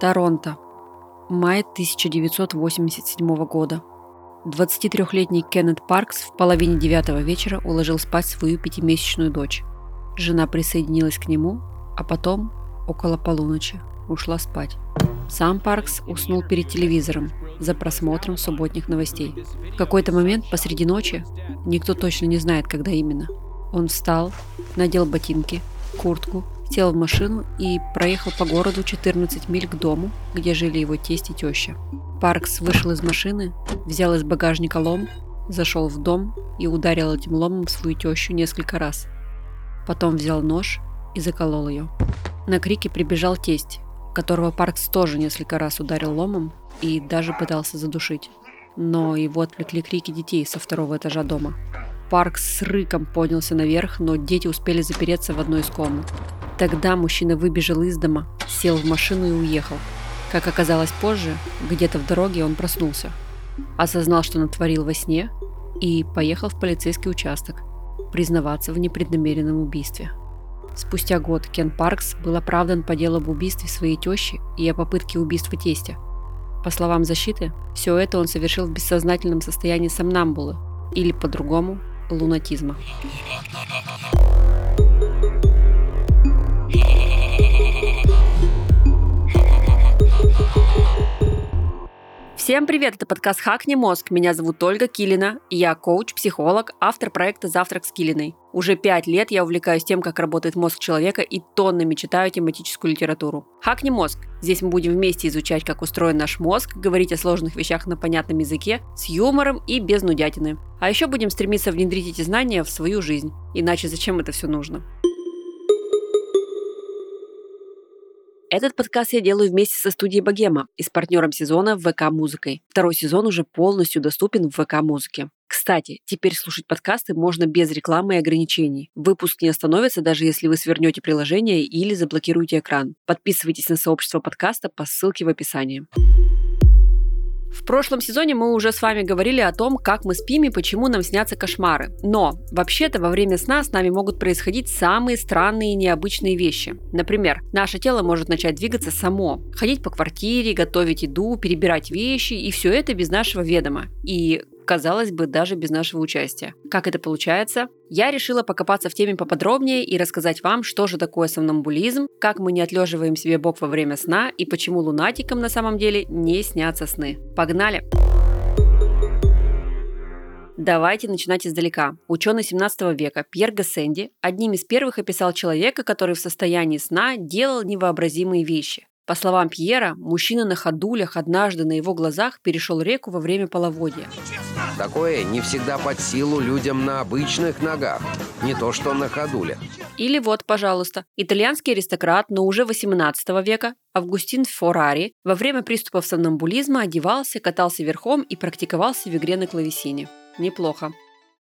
Торонто. Май 1987 года. 23-летний Кеннет Паркс в половине девятого вечера уложил спать свою пятимесячную дочь. Жена присоединилась к нему, а потом, около полуночи, ушла спать. Сам Паркс уснул перед телевизором за просмотром субботних новостей. В какой-то момент посреди ночи, никто точно не знает, когда именно, он встал, надел ботинки, куртку сел в машину и проехал по городу 14 миль к дому, где жили его тесть и теща. Паркс вышел из машины, взял из багажника лом, зашел в дом и ударил этим ломом свою тещу несколько раз. Потом взял нож и заколол ее. На крики прибежал тесть, которого Паркс тоже несколько раз ударил ломом и даже пытался задушить. Но его отвлекли крики детей со второго этажа дома. Паркс с рыком поднялся наверх, но дети успели запереться в одной из комнат. Тогда мужчина выбежал из дома, сел в машину и уехал. Как оказалось позже, где-то в дороге он проснулся. Осознал, что натворил во сне, и поехал в полицейский участок признаваться в непреднамеренном убийстве. Спустя год Кен Паркс был оправдан по делу об убийстве своей тещи и о попытке убийства тестя. По словам защиты, все это он совершил в бессознательном состоянии сомнамбулы, или по-другому – лунатизма. Всем привет, это подкаст «Хакни мозг». Меня зовут Ольга Килина, я коуч, психолог, автор проекта «Завтрак с Килиной». Уже пять лет я увлекаюсь тем, как работает мозг человека и тоннами читаю тематическую литературу. «Хакни мозг». Здесь мы будем вместе изучать, как устроен наш мозг, говорить о сложных вещах на понятном языке, с юмором и без нудятины. А еще будем стремиться внедрить эти знания в свою жизнь. Иначе зачем это все нужно? Этот подкаст я делаю вместе со студией Богема и с партнером сезона ВК Музыкой. Второй сезон уже полностью доступен в ВК Музыке. Кстати, теперь слушать подкасты можно без рекламы и ограничений. Выпуск не остановится, даже если вы свернете приложение или заблокируете экран. Подписывайтесь на сообщество подкаста по ссылке в описании. В прошлом сезоне мы уже с вами говорили о том, как мы спим и почему нам снятся кошмары. Но, вообще-то, во время сна с нами могут происходить самые странные и необычные вещи. Например, наше тело может начать двигаться само, ходить по квартире, готовить еду, перебирать вещи, и все это без нашего ведома. И казалось бы, даже без нашего участия. Как это получается? Я решила покопаться в теме поподробнее и рассказать вам, что же такое сомнамбулизм, как мы не отлеживаем себе бок во время сна и почему лунатикам на самом деле не снятся сны. Погнали! Давайте начинать издалека. Ученый 17 века Пьер Гассенди одним из первых описал человека, который в состоянии сна делал невообразимые вещи. По словам Пьера, мужчина на ходулях однажды на его глазах перешел реку во время половодья. Такое не всегда под силу людям на обычных ногах, не то что на ходулях. Или вот, пожалуйста, итальянский аристократ, но уже 18 века, Августин Форари, во время приступов сомнамбулизма одевался, катался верхом и практиковался в игре на клавесине. Неплохо.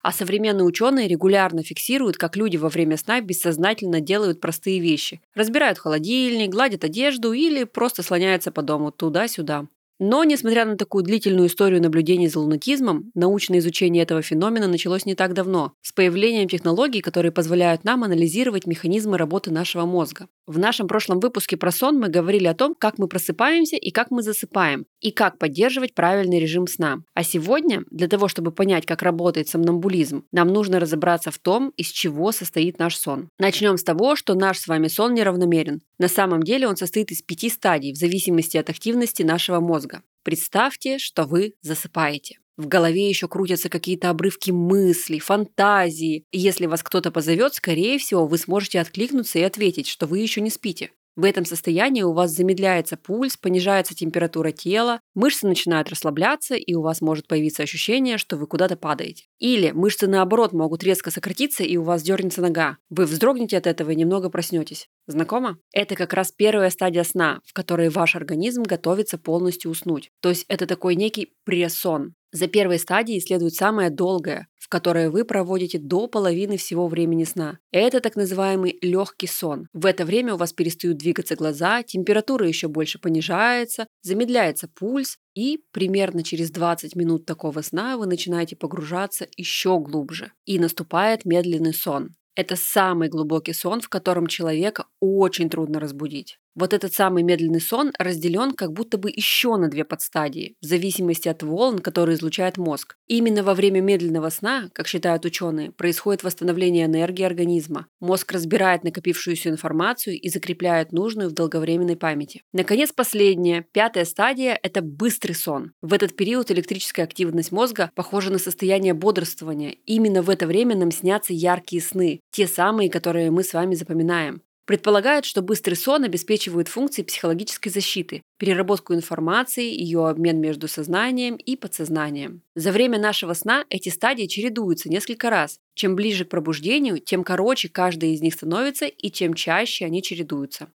А современные ученые регулярно фиксируют, как люди во время сна бессознательно делают простые вещи. Разбирают холодильник, гладят одежду или просто слоняются по дому туда-сюда. Но, несмотря на такую длительную историю наблюдений за лунатизмом, научное изучение этого феномена началось не так давно, с появлением технологий, которые позволяют нам анализировать механизмы работы нашего мозга. В нашем прошлом выпуске про сон мы говорили о том, как мы просыпаемся и как мы засыпаем, и как поддерживать правильный режим сна. А сегодня, для того, чтобы понять, как работает сомнамбулизм, нам нужно разобраться в том, из чего состоит наш сон. Начнем с того, что наш с вами сон неравномерен. На самом деле он состоит из пяти стадий в зависимости от активности нашего мозга. Представьте, что вы засыпаете. В голове еще крутятся какие-то обрывки мыслей, фантазии. Если вас кто-то позовет, скорее всего, вы сможете откликнуться и ответить, что вы еще не спите. В этом состоянии у вас замедляется пульс, понижается температура тела, мышцы начинают расслабляться, и у вас может появиться ощущение, что вы куда-то падаете. Или мышцы наоборот могут резко сократиться, и у вас дернется нога. Вы вздрогнете от этого и немного проснетесь. Знакомо? Это как раз первая стадия сна, в которой ваш организм готовится полностью уснуть. То есть это такой некий прессон. За первой стадией следует самая долгая, в которой вы проводите до половины всего времени сна. Это так называемый легкий сон. В это время у вас перестают двигаться глаза, температура еще больше понижается, замедляется пульс, и примерно через 20 минут такого сна вы начинаете погружаться еще глубже. И наступает медленный сон. Это самый глубокий сон, в котором человека очень трудно разбудить. Вот этот самый медленный сон разделен как будто бы еще на две подстадии, в зависимости от волн, которые излучает мозг. Именно во время медленного сна, как считают ученые, происходит восстановление энергии организма. Мозг разбирает накопившуюся информацию и закрепляет нужную в долговременной памяти. Наконец, последняя, пятая стадия – это быстрый сон. В этот период электрическая активность мозга похожа на состояние бодрствования. Именно в это время нам снятся яркие сны, те самые, которые мы с вами запоминаем. Предполагают, что быстрый сон обеспечивает функции психологической защиты, переработку информации, ее обмен между сознанием и подсознанием. За время нашего сна эти стадии чередуются несколько раз. Чем ближе к пробуждению, тем короче каждая из них становится и чем чаще они чередуются.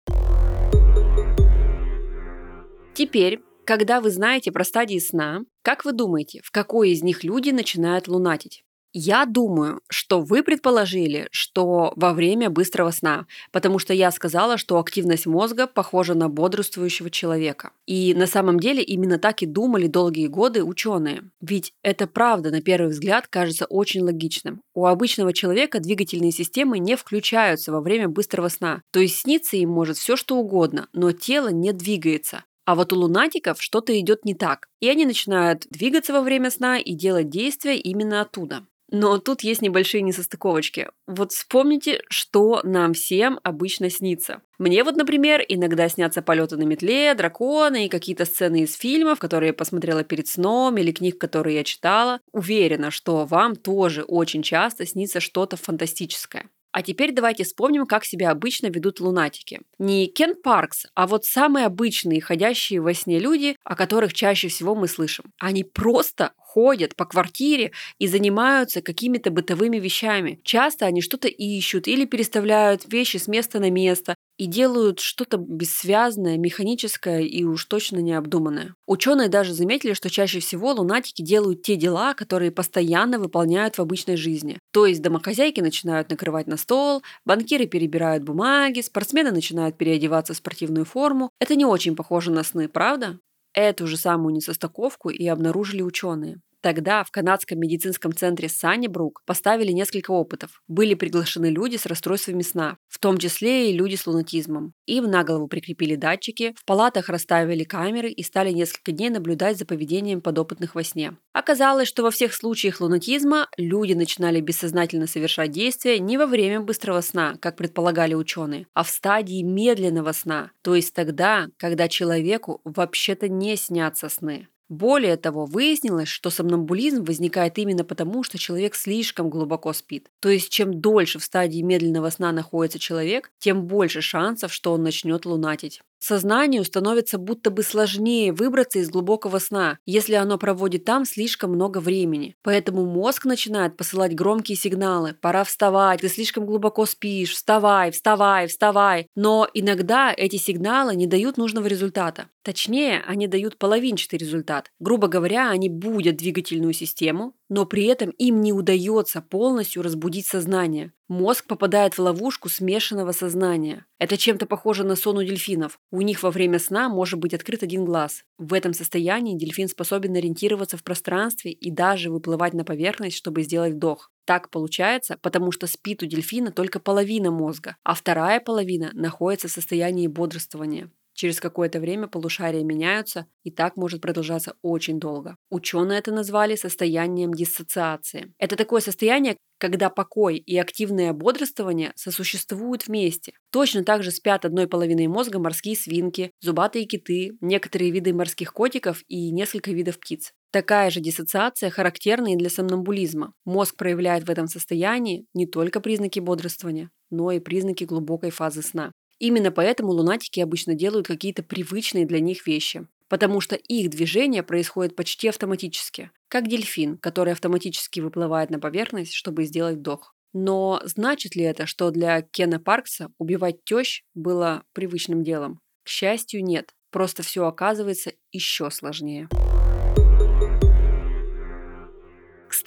Теперь, когда вы знаете про стадии сна, как вы думаете, в какой из них люди начинают лунатить? Я думаю, что вы предположили, что во время быстрого сна, потому что я сказала, что активность мозга похожа на бодрствующего человека. И на самом деле именно так и думали долгие годы ученые. Ведь это правда на первый взгляд кажется очень логичным. У обычного человека двигательные системы не включаются во время быстрого сна. То есть снится им может все что угодно, но тело не двигается. А вот у лунатиков что-то идет не так, и они начинают двигаться во время сна и делать действия именно оттуда. Но тут есть небольшие несостыковочки. Вот вспомните, что нам всем обычно снится. Мне вот, например, иногда снятся полеты на метле, драконы и какие-то сцены из фильмов, которые я посмотрела перед сном, или книг, которые я читала. Уверена, что вам тоже очень часто снится что-то фантастическое. А теперь давайте вспомним, как себя обычно ведут лунатики. Не Кен Паркс, а вот самые обычные, ходящие во сне люди, о которых чаще всего мы слышим. Они просто ходят по квартире и занимаются какими-то бытовыми вещами. Часто они что-то ищут или переставляют вещи с места на место и делают что-то бессвязное, механическое и уж точно необдуманное. Ученые даже заметили, что чаще всего лунатики делают те дела, которые постоянно выполняют в обычной жизни. То есть домохозяйки начинают накрывать на стол, банкиры перебирают бумаги, спортсмены начинают переодеваться в спортивную форму. Это не очень похоже на сны, правда? Эту же самую несостыковку и обнаружили ученые. Тогда в канадском медицинском центре Саннибрук поставили несколько опытов. Были приглашены люди с расстройствами сна, в том числе и люди с лунатизмом. Им на голову прикрепили датчики, в палатах расставили камеры и стали несколько дней наблюдать за поведением подопытных во сне. Оказалось, что во всех случаях лунатизма люди начинали бессознательно совершать действия не во время быстрого сна, как предполагали ученые, а в стадии медленного сна, то есть тогда, когда человеку вообще-то не снятся сны. Более того, выяснилось, что сомнамбулизм возникает именно потому, что человек слишком глубоко спит. То есть, чем дольше в стадии медленного сна находится человек, тем больше шансов, что он начнет лунатить. Сознанию становится будто бы сложнее выбраться из глубокого сна, если оно проводит там слишком много времени. Поэтому мозг начинает посылать громкие сигналы «пора вставать», «ты слишком глубоко спишь», «вставай», «вставай», «вставай». Но иногда эти сигналы не дают нужного результата. Точнее, они дают половинчатый результат. Грубо говоря, они будут двигательную систему, но при этом им не удается полностью разбудить сознание. Мозг попадает в ловушку смешанного сознания. Это чем-то похоже на сон у дельфинов. У них во время сна может быть открыт один глаз. В этом состоянии дельфин способен ориентироваться в пространстве и даже выплывать на поверхность, чтобы сделать вдох. Так получается, потому что спит у дельфина только половина мозга, а вторая половина находится в состоянии бодрствования. Через какое-то время полушария меняются, и так может продолжаться очень долго. Ученые это назвали состоянием диссоциации. Это такое состояние, когда покой и активное бодрствование сосуществуют вместе. Точно так же спят одной половиной мозга морские свинки, зубатые киты, некоторые виды морских котиков и несколько видов птиц. Такая же диссоциация характерна и для сомнамбулизма. Мозг проявляет в этом состоянии не только признаки бодрствования, но и признаки глубокой фазы сна. Именно поэтому лунатики обычно делают какие-то привычные для них вещи, потому что их движение происходит почти автоматически, как дельфин, который автоматически выплывает на поверхность, чтобы сделать вдох. Но значит ли это, что для Кена Паркса убивать тещ было привычным делом? К счастью, нет. Просто все оказывается еще сложнее.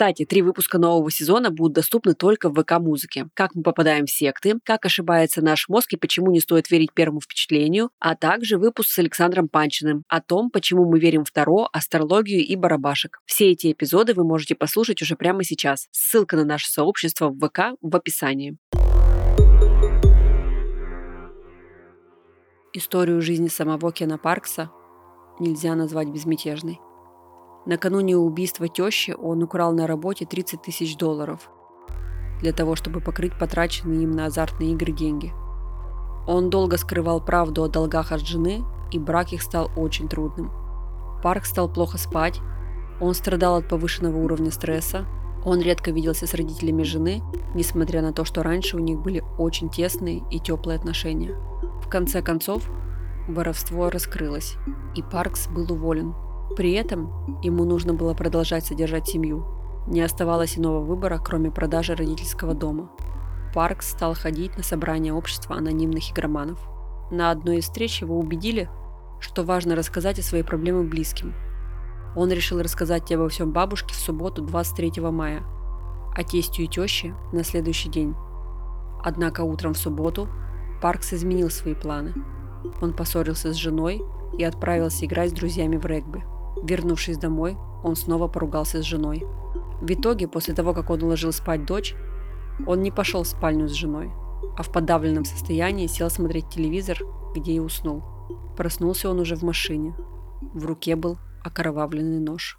Кстати, три выпуска нового сезона будут доступны только в ВК-музыке. Как мы попадаем в секты, как ошибается наш мозг и почему не стоит верить первому впечатлению, а также выпуск с Александром Панчиным о том, почему мы верим в Таро, астрологию и барабашек. Все эти эпизоды вы можете послушать уже прямо сейчас. Ссылка на наше сообщество в ВК в описании. Историю жизни самого Кена Паркса нельзя назвать безмятежной. Накануне убийства тещи он украл на работе 30 тысяч долларов для того, чтобы покрыть потраченные им на азартные игры деньги. Он долго скрывал правду о долгах от жены, и брак их стал очень трудным. Парк стал плохо спать, он страдал от повышенного уровня стресса, он редко виделся с родителями жены, несмотря на то, что раньше у них были очень тесные и теплые отношения. В конце концов, воровство раскрылось, и Паркс был уволен. При этом ему нужно было продолжать содержать семью. Не оставалось иного выбора, кроме продажи родительского дома. Паркс стал ходить на собрания общества анонимных игроманов. На одной из встреч его убедили, что важно рассказать о своей проблеме близким. Он решил рассказать обо всем бабушке в субботу 23 мая, а тестю и теще на следующий день. Однако утром в субботу Паркс изменил свои планы. Он поссорился с женой и отправился играть с друзьями в регби. Вернувшись домой, он снова поругался с женой. В итоге, после того, как он уложил спать дочь, он не пошел в спальню с женой, а в подавленном состоянии сел смотреть телевизор, где и уснул. Проснулся он уже в машине. В руке был окровавленный нож.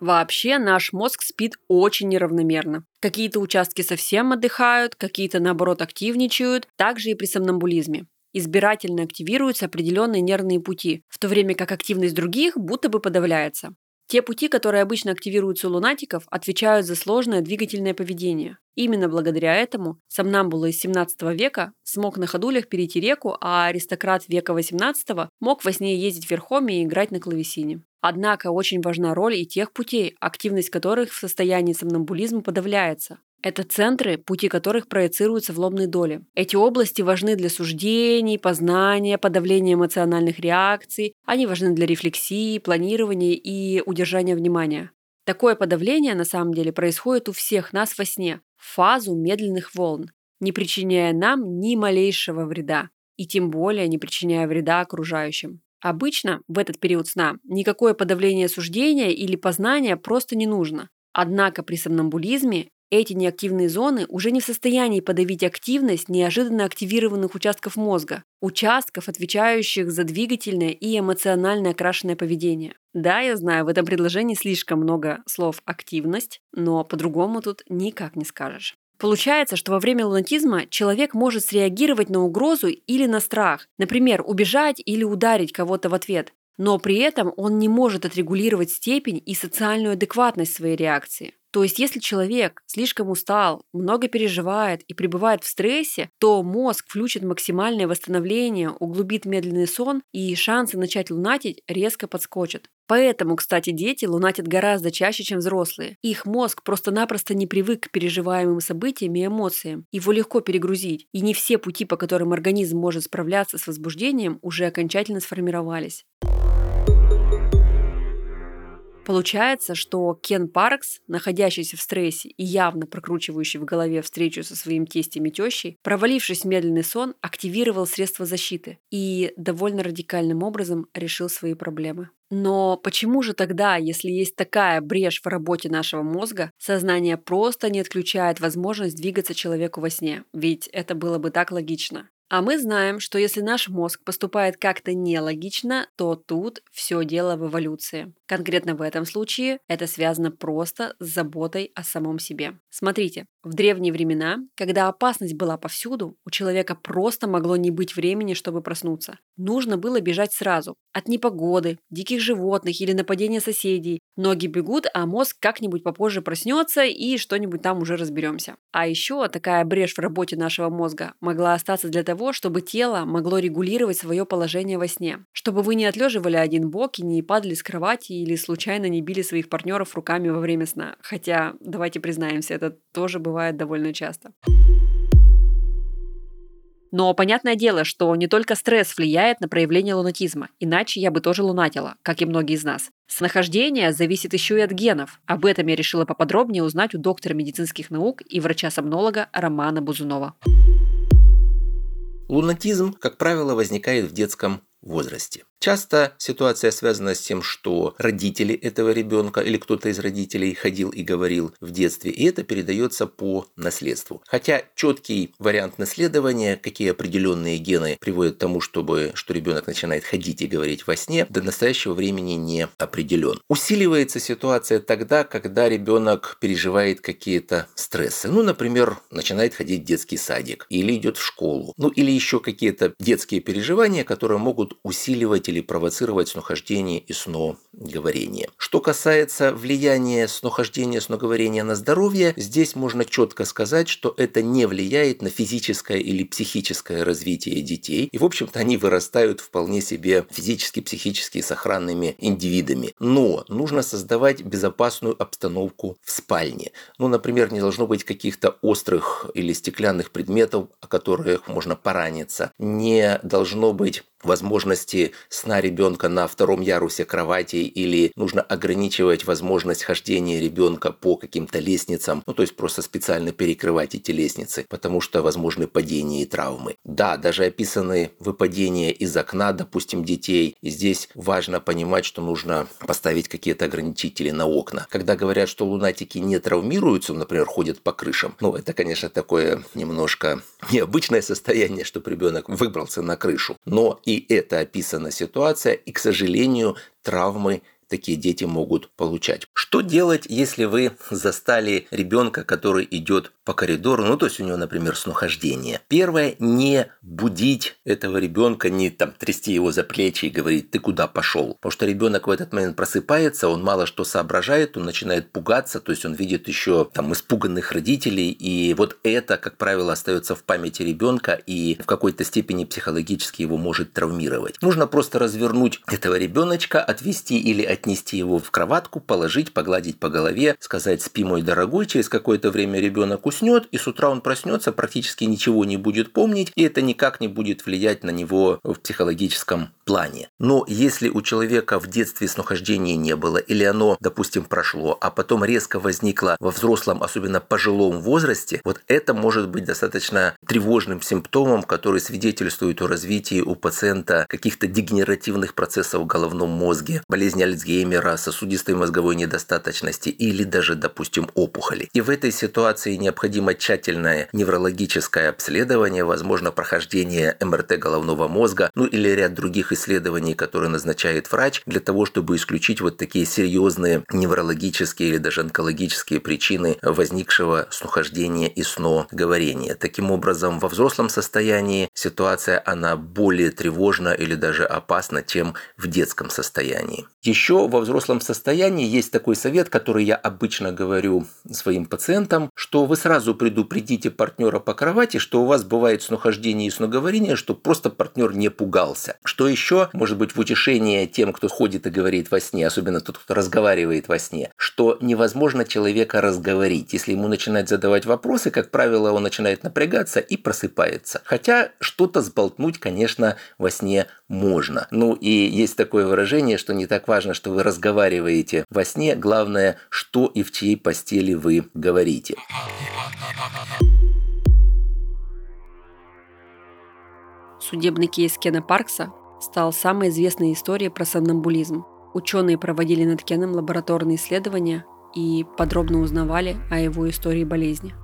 Вообще наш мозг спит очень неравномерно. Какие-то участки совсем отдыхают, какие-то наоборот активничают, также и при сомнамбулизме. Избирательно активируются определенные нервные пути, в то время как активность других будто бы подавляется. Те пути, которые обычно активируются у лунатиков, отвечают за сложное двигательное поведение. Именно благодаря этому сомнамбула из 17 века смог на ходулях перейти реку, а аристократ века 18 мог во сне ездить верхом и играть на клавесине. Однако очень важна роль и тех путей, активность которых в состоянии сомнамбулизма подавляется. Это центры, пути которых проецируются в лобной доле. Эти области важны для суждений, познания, подавления эмоциональных реакций. Они важны для рефлексии, планирования и удержания внимания. Такое подавление на самом деле происходит у всех нас во сне, в фазу медленных волн, не причиняя нам ни малейшего вреда, и тем более не причиняя вреда окружающим. Обычно в этот период сна никакое подавление суждения или познания просто не нужно. Однако при сомнамбулизме эти неактивные зоны уже не в состоянии подавить активность неожиданно активированных участков мозга, участков, отвечающих за двигательное и эмоционально окрашенное поведение. Да, я знаю, в этом предложении слишком много слов «активность», но по-другому тут никак не скажешь. Получается, что во время лунатизма человек может среагировать на угрозу или на страх, например, убежать или ударить кого-то в ответ, но при этом он не может отрегулировать степень и социальную адекватность своей реакции. То есть, если человек слишком устал, много переживает и пребывает в стрессе, то мозг включит максимальное восстановление, углубит медленный сон, и шансы начать лунатить резко подскочат. Поэтому, кстати, дети лунатят гораздо чаще, чем взрослые. Их мозг просто-напросто не привык к переживаемым событиям и эмоциям. Его легко перегрузить, и не все пути, по которым организм может справляться с возбуждением, уже окончательно сформировались. Получается, что Кен Паркс, находящийся в стрессе и явно прокручивающий в голове встречу со своим тестем и тещей, провалившись в медленный сон, активировал средства защиты и довольно радикальным образом решил свои проблемы. Но почему же тогда, если есть такая брешь в работе нашего мозга, сознание просто не отключает возможность двигаться человеку во сне? Ведь это было бы так логично. А мы знаем, что если наш мозг поступает как-то нелогично, то тут все дело в эволюции. Конкретно в этом случае это связано просто с заботой о самом себе. Смотрите, в древние времена, когда опасность была повсюду, у человека просто могло не быть времени, чтобы проснуться. Нужно было бежать сразу. От непогоды, диких животных или нападения соседей. Ноги бегут, а мозг как-нибудь попозже проснется и что-нибудь там уже разберемся. А еще такая брешь в работе нашего мозга могла остаться для того, чтобы тело могло регулировать свое положение во сне. Чтобы вы не отлеживали один бок и не падали с кровати или случайно не били своих партнеров руками во время сна. Хотя, давайте признаемся, это тоже бывает довольно часто. Но понятное дело, что не только стресс влияет на проявление лунатизма, иначе я бы тоже лунатила, как и многие из нас. Снахождение зависит еще и от генов. Об этом я решила поподробнее узнать у доктора медицинских наук и врача-сомнолога Романа Бузунова. Лунатизм, как правило, возникает в детском возрасте. Часто ситуация связана с тем, что родители этого ребенка или кто-то из родителей ходил и говорил в детстве, и это передается по наследству. Хотя четкий вариант наследования, какие определенные гены приводят к тому, чтобы, что ребенок начинает ходить и говорить во сне, до настоящего времени не определен. Усиливается ситуация тогда, когда ребенок переживает какие-то стрессы. Ну, например, начинает ходить в детский садик или идет в школу. Ну, или еще какие-то детские переживания, которые могут усиливать или провоцировать снохождение и сноговорение. Что касается влияния снохождения, сноговорения на здоровье, здесь можно четко сказать, что это не влияет на физическое или психическое развитие детей. И, в общем-то, они вырастают вполне себе физически, психически сохранными индивидами. Но нужно создавать безопасную обстановку в спальне. Ну, например, не должно быть каких-то острых или стеклянных предметов, о которых можно пораниться. Не должно быть возможности сна ребенка на втором ярусе кровати или нужно ограничивать возможность хождения ребенка по каким-то лестницам, ну то есть просто специально перекрывать эти лестницы, потому что возможны падения и травмы. Да, даже описаны выпадения из окна, допустим, детей, и здесь важно понимать, что нужно поставить какие-то ограничители на окна. Когда говорят, что лунатики не травмируются, например, ходят по крышам, ну это, конечно, такое немножко необычное состояние, чтобы ребенок выбрался на крышу, но и это описана ситуация, и, к сожалению, травмы такие дети могут получать. Что делать, если вы застали ребенка, который идет по коридору, ну то есть у него, например, снохождение? Первое, не будить этого ребенка, не там трясти его за плечи и говорить, ты куда пошел? Потому что ребенок в этот момент просыпается, он мало что соображает, он начинает пугаться, то есть он видит еще там испуганных родителей, и вот это, как правило, остается в памяти ребенка и в какой-то степени психологически его может травмировать. Нужно просто развернуть этого ребеночка, отвести или отнести его в кроватку, положить, погладить по голове, сказать «спи, мой дорогой», через какое-то время ребенок уснет, и с утра он проснется, практически ничего не будет помнить, и это никак не будет влиять на него в психологическом плане. Но если у человека в детстве снохождения не было, или оно, допустим, прошло, а потом резко возникло во взрослом, особенно пожилом возрасте, вот это может быть достаточно тревожным симптомом, который свидетельствует о развитии у пациента каких-то дегенеративных процессов в головном мозге, болезни Альцгеймера, сосудистой мозговой недостаточности или даже, допустим, опухоли. И в этой ситуации необходимо тщательное неврологическое обследование, возможно, прохождение МРТ головного мозга, ну или ряд других исследований, которые назначает врач, для того, чтобы исключить вот такие серьезные неврологические или даже онкологические причины возникшего снохождения и сноговорения. Таким образом, во взрослом состоянии ситуация она более тревожна или даже опасна, чем в детском состоянии. Еще во взрослом состоянии есть такой совет, который я обычно говорю своим пациентам, что вы сразу предупредите партнера по кровати, что у вас бывает снохождение и сноговорение, чтобы просто партнер не пугался. Что еще, может быть, в утешение тем, кто ходит и говорит во сне, особенно тот, кто разговаривает во сне, что невозможно человека разговорить. Если ему начинать задавать вопросы, как правило, он начинает напрягаться и просыпается. Хотя что-то сболтнуть, конечно, во сне можно. Ну и есть такое выражение, что не так важно, что вы разговариваете во сне, главное, что и в чьей постели вы говорите. Судебный кейс Кена Паркса стал самой известной историей про сомнамбулизм. Ученые проводили над Кеном лабораторные исследования и подробно узнавали о его истории болезни.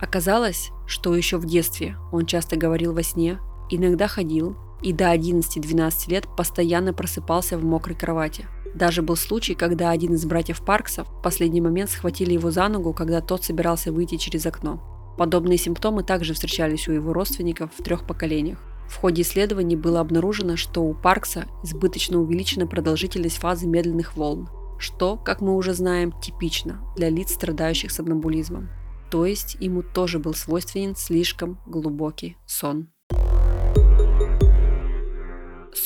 Оказалось, что еще в детстве он часто говорил во сне, иногда ходил и до 11-12 лет постоянно просыпался в мокрой кровати. Даже был случай, когда один из братьев Парксов в последний момент схватили его за ногу, когда тот собирался выйти через окно. Подобные симптомы также встречались у его родственников в трех поколениях. В ходе исследований было обнаружено, что у Паркса избыточно увеличена продолжительность фазы медленных волн, что, как мы уже знаем, типично для лиц, страдающих сомнамбулизмом. То есть ему тоже был свойственен слишком глубокий сон.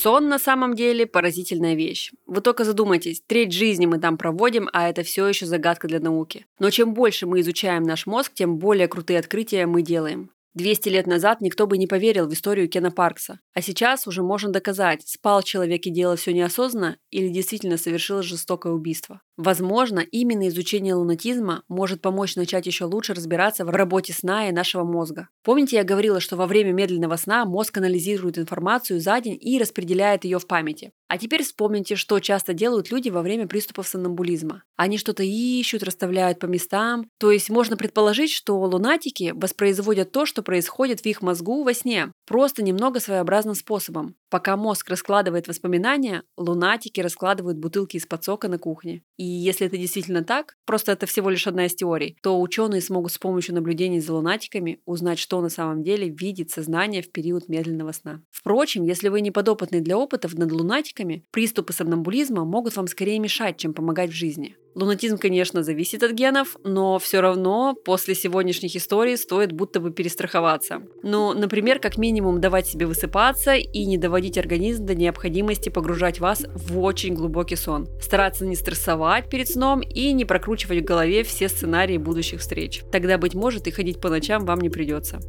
Сон на самом деле поразительная вещь. Вы только задумайтесь, треть жизни мы там проводим, а это все еще загадка для науки. Но чем больше мы изучаем наш мозг, тем более крутые открытия мы делаем. 200 лет назад никто бы не поверил в историю Кена Паркса. А сейчас уже можно доказать, спал человек и делал все неосознанно или действительно совершил жестокое убийство. Возможно, именно изучение лунатизма может помочь начать еще лучше разбираться в работе сна и нашего мозга. Помните, я говорила, что во время медленного сна мозг анализирует информацию за день и распределяет ее в памяти. А теперь вспомните, что часто делают люди во время приступов сомнамбулизма. Они что-то ищут, расставляют по местам. То есть можно предположить, что лунатики воспроизводят то, что происходит в их мозгу во сне, просто немного своеобразным способом. Пока мозг раскладывает воспоминания, лунатики раскладывают бутылки из-под сока на кухне. И если это действительно так, просто это всего лишь одна из теорий, то ученые смогут с помощью наблюдений за лунатиками узнать, что на самом деле видит сознание в период медленного сна. Впрочем, если вы не подопытны для опытов над лунатиками, приступы сомнамбулизма могут вам скорее мешать, чем помогать в жизни. Лунатизм, конечно, зависит от генов, но все равно после сегодняшних историй стоит будто бы перестраховаться. Ну, например, как минимум давать себе высыпаться и не доводить организм до необходимости погружать вас в очень глубокий сон. Стараться не стрессовать перед сном и не прокручивать в голове все сценарии будущих встреч. Тогда, быть может, и ходить по ночам вам не придется.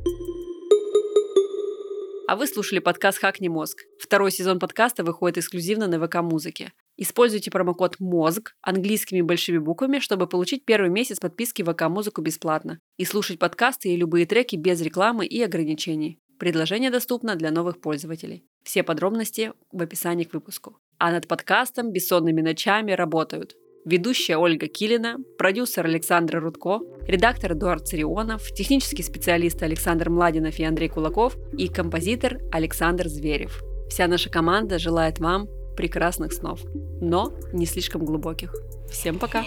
А вы слушали подкаст «Хакни мозг». Второй сезон подкаста выходит эксклюзивно на ВК-музыке. Используйте промокод МОЗГ английскими большими буквами, чтобы получить первый месяц подписки ВК-музыку бесплатно и слушать подкасты и любые треки без рекламы и ограничений. Предложение доступно для новых пользователей. Все подробности в описании к выпуску. А над подкастом бессонными ночами работают ведущая Ольга Килина, продюсер Александр Рудко, редактор Эдуард Царионов, технический специалист Александр Младинов и Андрей Кулаков и композитор Александр Зверев. Вся наша команда желает вам прекрасных снов, но не слишком глубоких. Всем пока!